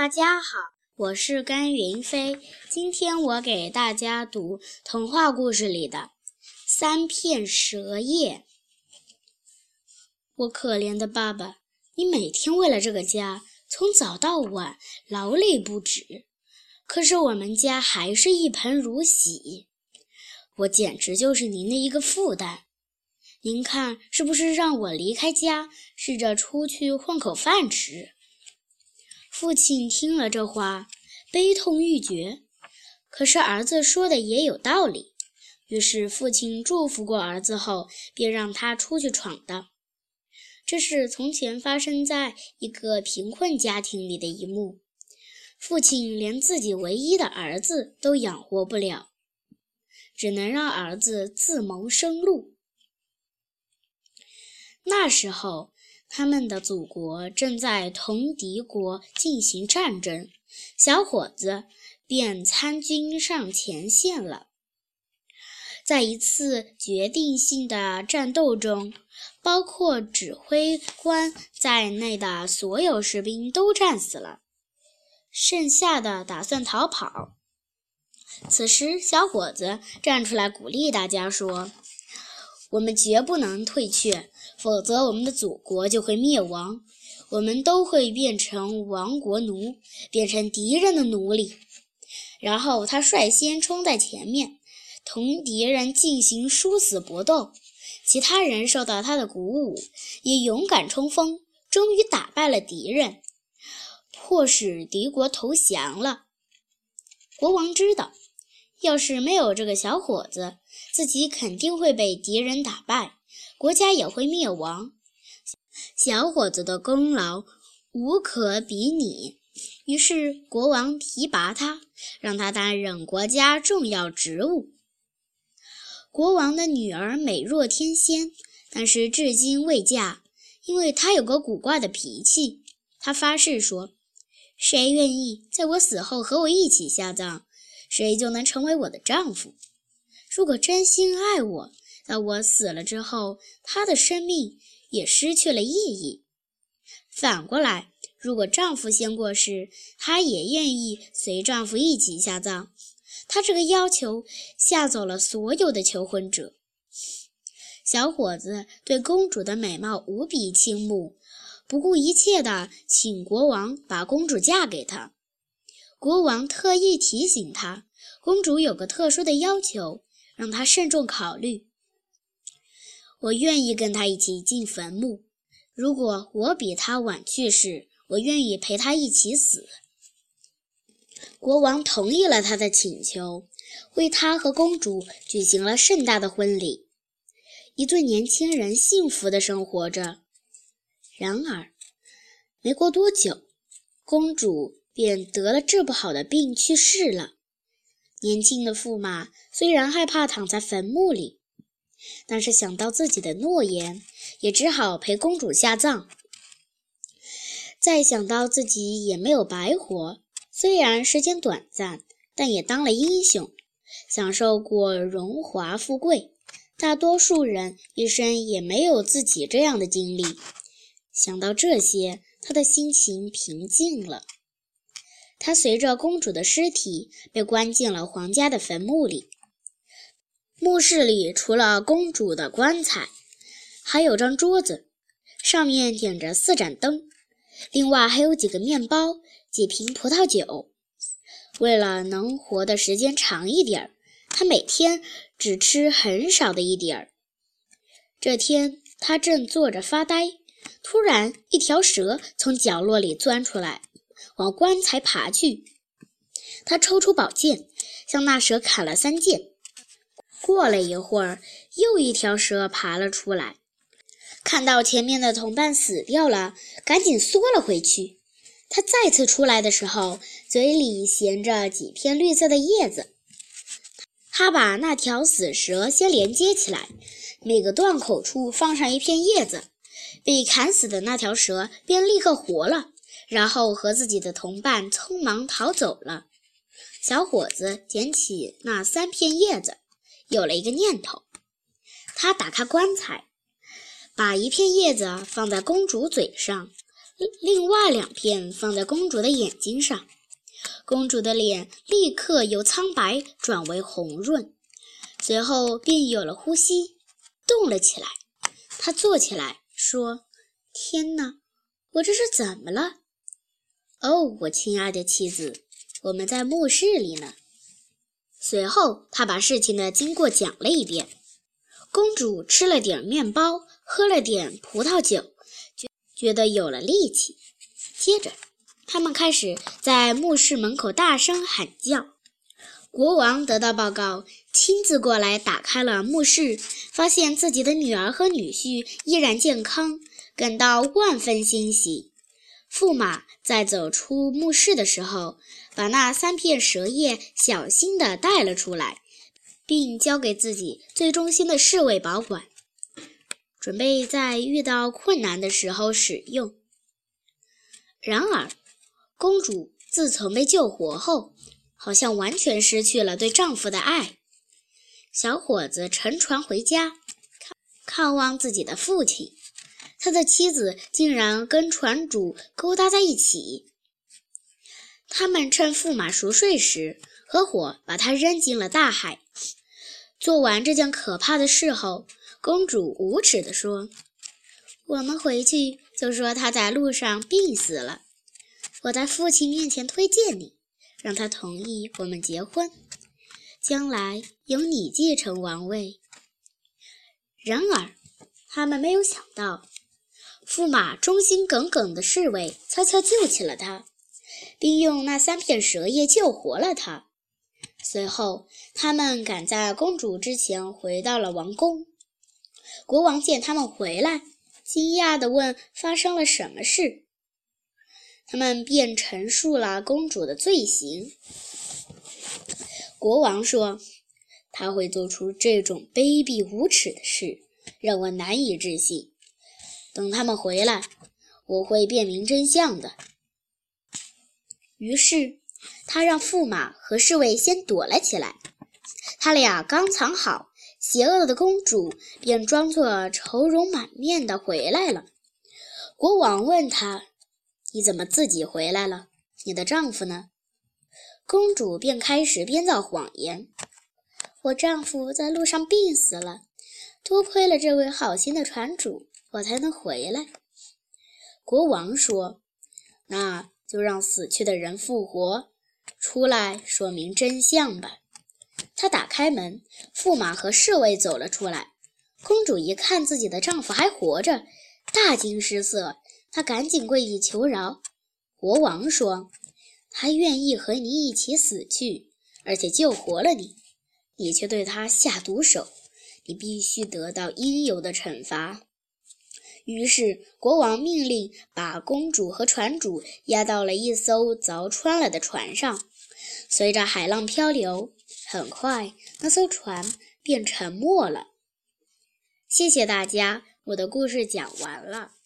大家好，我是甘云飞。今天我给大家读童话故事里的《三片蛇叶》。我可怜的爸爸，你每天为了这个家，从早到晚劳累不止，可是我们家还是一盆如洗。我简直就是您的一个负担。您看，是不是让我离开家，试着出去混口饭吃？父亲听了这话，悲痛欲绝。可是儿子说的也有道理，于是父亲祝福过儿子后，便让他出去闯荡。这是从前发生在一个贫困家庭里的一幕。父亲连自己唯一的儿子都养活不了，只能让儿子自谋生路。那时候。他们的祖国正在同敌国进行战争，小伙子便参军上前线了。在一次决定性的战斗中，包括指挥官在内的所有士兵都战死了，剩下的打算逃跑。此时，小伙子站出来鼓励大家说：“我们绝不能退却。”否则，我们的祖国就会灭亡，我们都会变成亡国奴，变成敌人的奴隶。然后他率先冲在前面，同敌人进行殊死搏斗。其他人受到他的鼓舞，也勇敢冲锋，终于打败了敌人，迫使敌国投降了。国王知道，要是没有这个小伙子，自己肯定会被敌人打败。国家也会灭亡，小伙子的功劳无可比拟。于是国王提拔他，让他担任国家重要职务。国王的女儿美若天仙，但是至今未嫁，因为她有个古怪的脾气。她发誓说：“谁愿意在我死后和我一起下葬，谁就能成为我的丈夫。如果真心爱我。”在我死了之后，她的生命也失去了意义。反过来，如果丈夫先过世，她也愿意随丈夫一起下葬。她这个要求吓走了所有的求婚者。小伙子对公主的美貌无比倾慕，不顾一切地请国王把公主嫁给他。国王特意提醒他，公主有个特殊的要求，让他慎重考虑。我愿意跟他一起进坟墓。如果我比他晚去世，我愿意陪他一起死。国王同意了他的请求，为他和公主举行了盛大的婚礼。一对年轻人幸福地生活着。然而，没过多久，公主便得了治不好的病去世了。年轻的驸马虽然害怕躺在坟墓里，但是想到自己的诺言，也只好陪公主下葬。再想到自己也没有白活，虽然时间短暂，但也当了英雄，享受过荣华富贵。大多数人一生也没有自己这样的经历。想到这些，他的心情平静了。他随着公主的尸体被关进了皇家的坟墓里。墓室里除了公主的棺材，还有张桌子，上面点着四盏灯，另外还有几个面包、几瓶葡萄酒。为了能活的时间长一点儿，他每天只吃很少的一点儿。这天，他正坐着发呆，突然一条蛇从角落里钻出来，往棺材爬去。他抽出宝剑，向那蛇砍了三剑。过了一会儿，又一条蛇爬了出来，看到前面的同伴死掉了，赶紧缩了回去。他再次出来的时候，嘴里衔着几片绿色的叶子。他把那条死蛇先连接起来，每个断口处放上一片叶子，被砍死的那条蛇便立刻活了，然后和自己的同伴匆忙逃走了。小伙子捡起那三片叶子。有了一个念头，他打开棺材，把一片叶子放在公主嘴上，另外两片放在公主的眼睛上，公主的脸立刻由苍白转为红润，随后便有了呼吸，动了起来。她坐起来说：“天哪，我这是怎么了？”“哦，我亲爱的妻子，我们在墓室里呢。”随后，他把事情的经过讲了一遍。公主吃了点面包，喝了点葡萄酒。觉得有了力气，接着他们开始在墓室门口大声喊叫。国王得到报告，亲自过来打开了墓室，发现自己的女儿和女婿依然健康，感到万分欣喜。驸马在走出墓室的时候，把那三片蛇叶小心地带了出来，并交给自己最忠心的侍卫保管。准备在遇到困难的时候使用。然而，公主自从被救活后，好像完全失去了对丈夫的爱。小伙子乘船回家，看望自己的父亲，他的妻子竟然跟船主勾搭在一起。他们趁驸马熟睡时，合伙把他扔进了大海。做完这件可怕的事后。公主无耻地说：“我们回去就说他在路上病死了。我在父亲面前推荐你，让他同意我们结婚，将来由你继承王位。”然而，他们没有想到，驸马忠心耿耿的侍卫悄悄救起了他，并用那三片蛇叶救活了他。随后，他们赶在公主之前回到了王宫。国王见他们回来，惊讶地问：“发生了什么事？”他们便陈述了公主的罪行。国王说：“他会做出这种卑鄙无耻的事，让我难以置信。等他们回来，我会辨明真相的。”于是，他让驸马和侍卫先躲了起来。他俩刚藏好。邪恶的公主便装作愁容满面地回来了。国王问她：“你怎么自己回来了？你的丈夫呢？”公主便开始编造谎言：“我丈夫在路上病死了，多亏了这位好心的船主，我才能回来。”国王说：“那就让死去的人复活，出来说明真相吧。”他打开门，驸马和侍卫走了出来。公主一看自己的丈夫还活着，大惊失色。她赶紧跪地求饶。国王说：“他愿意和你一起死去，而且救活了你，你却对他下毒手，你必须得到应有的惩罚。”于是，国王命令把公主和船主押到了一艘凿穿了的船上，随着海浪漂流。很快，那艘船便沉没了。谢谢大家，我的故事讲完了。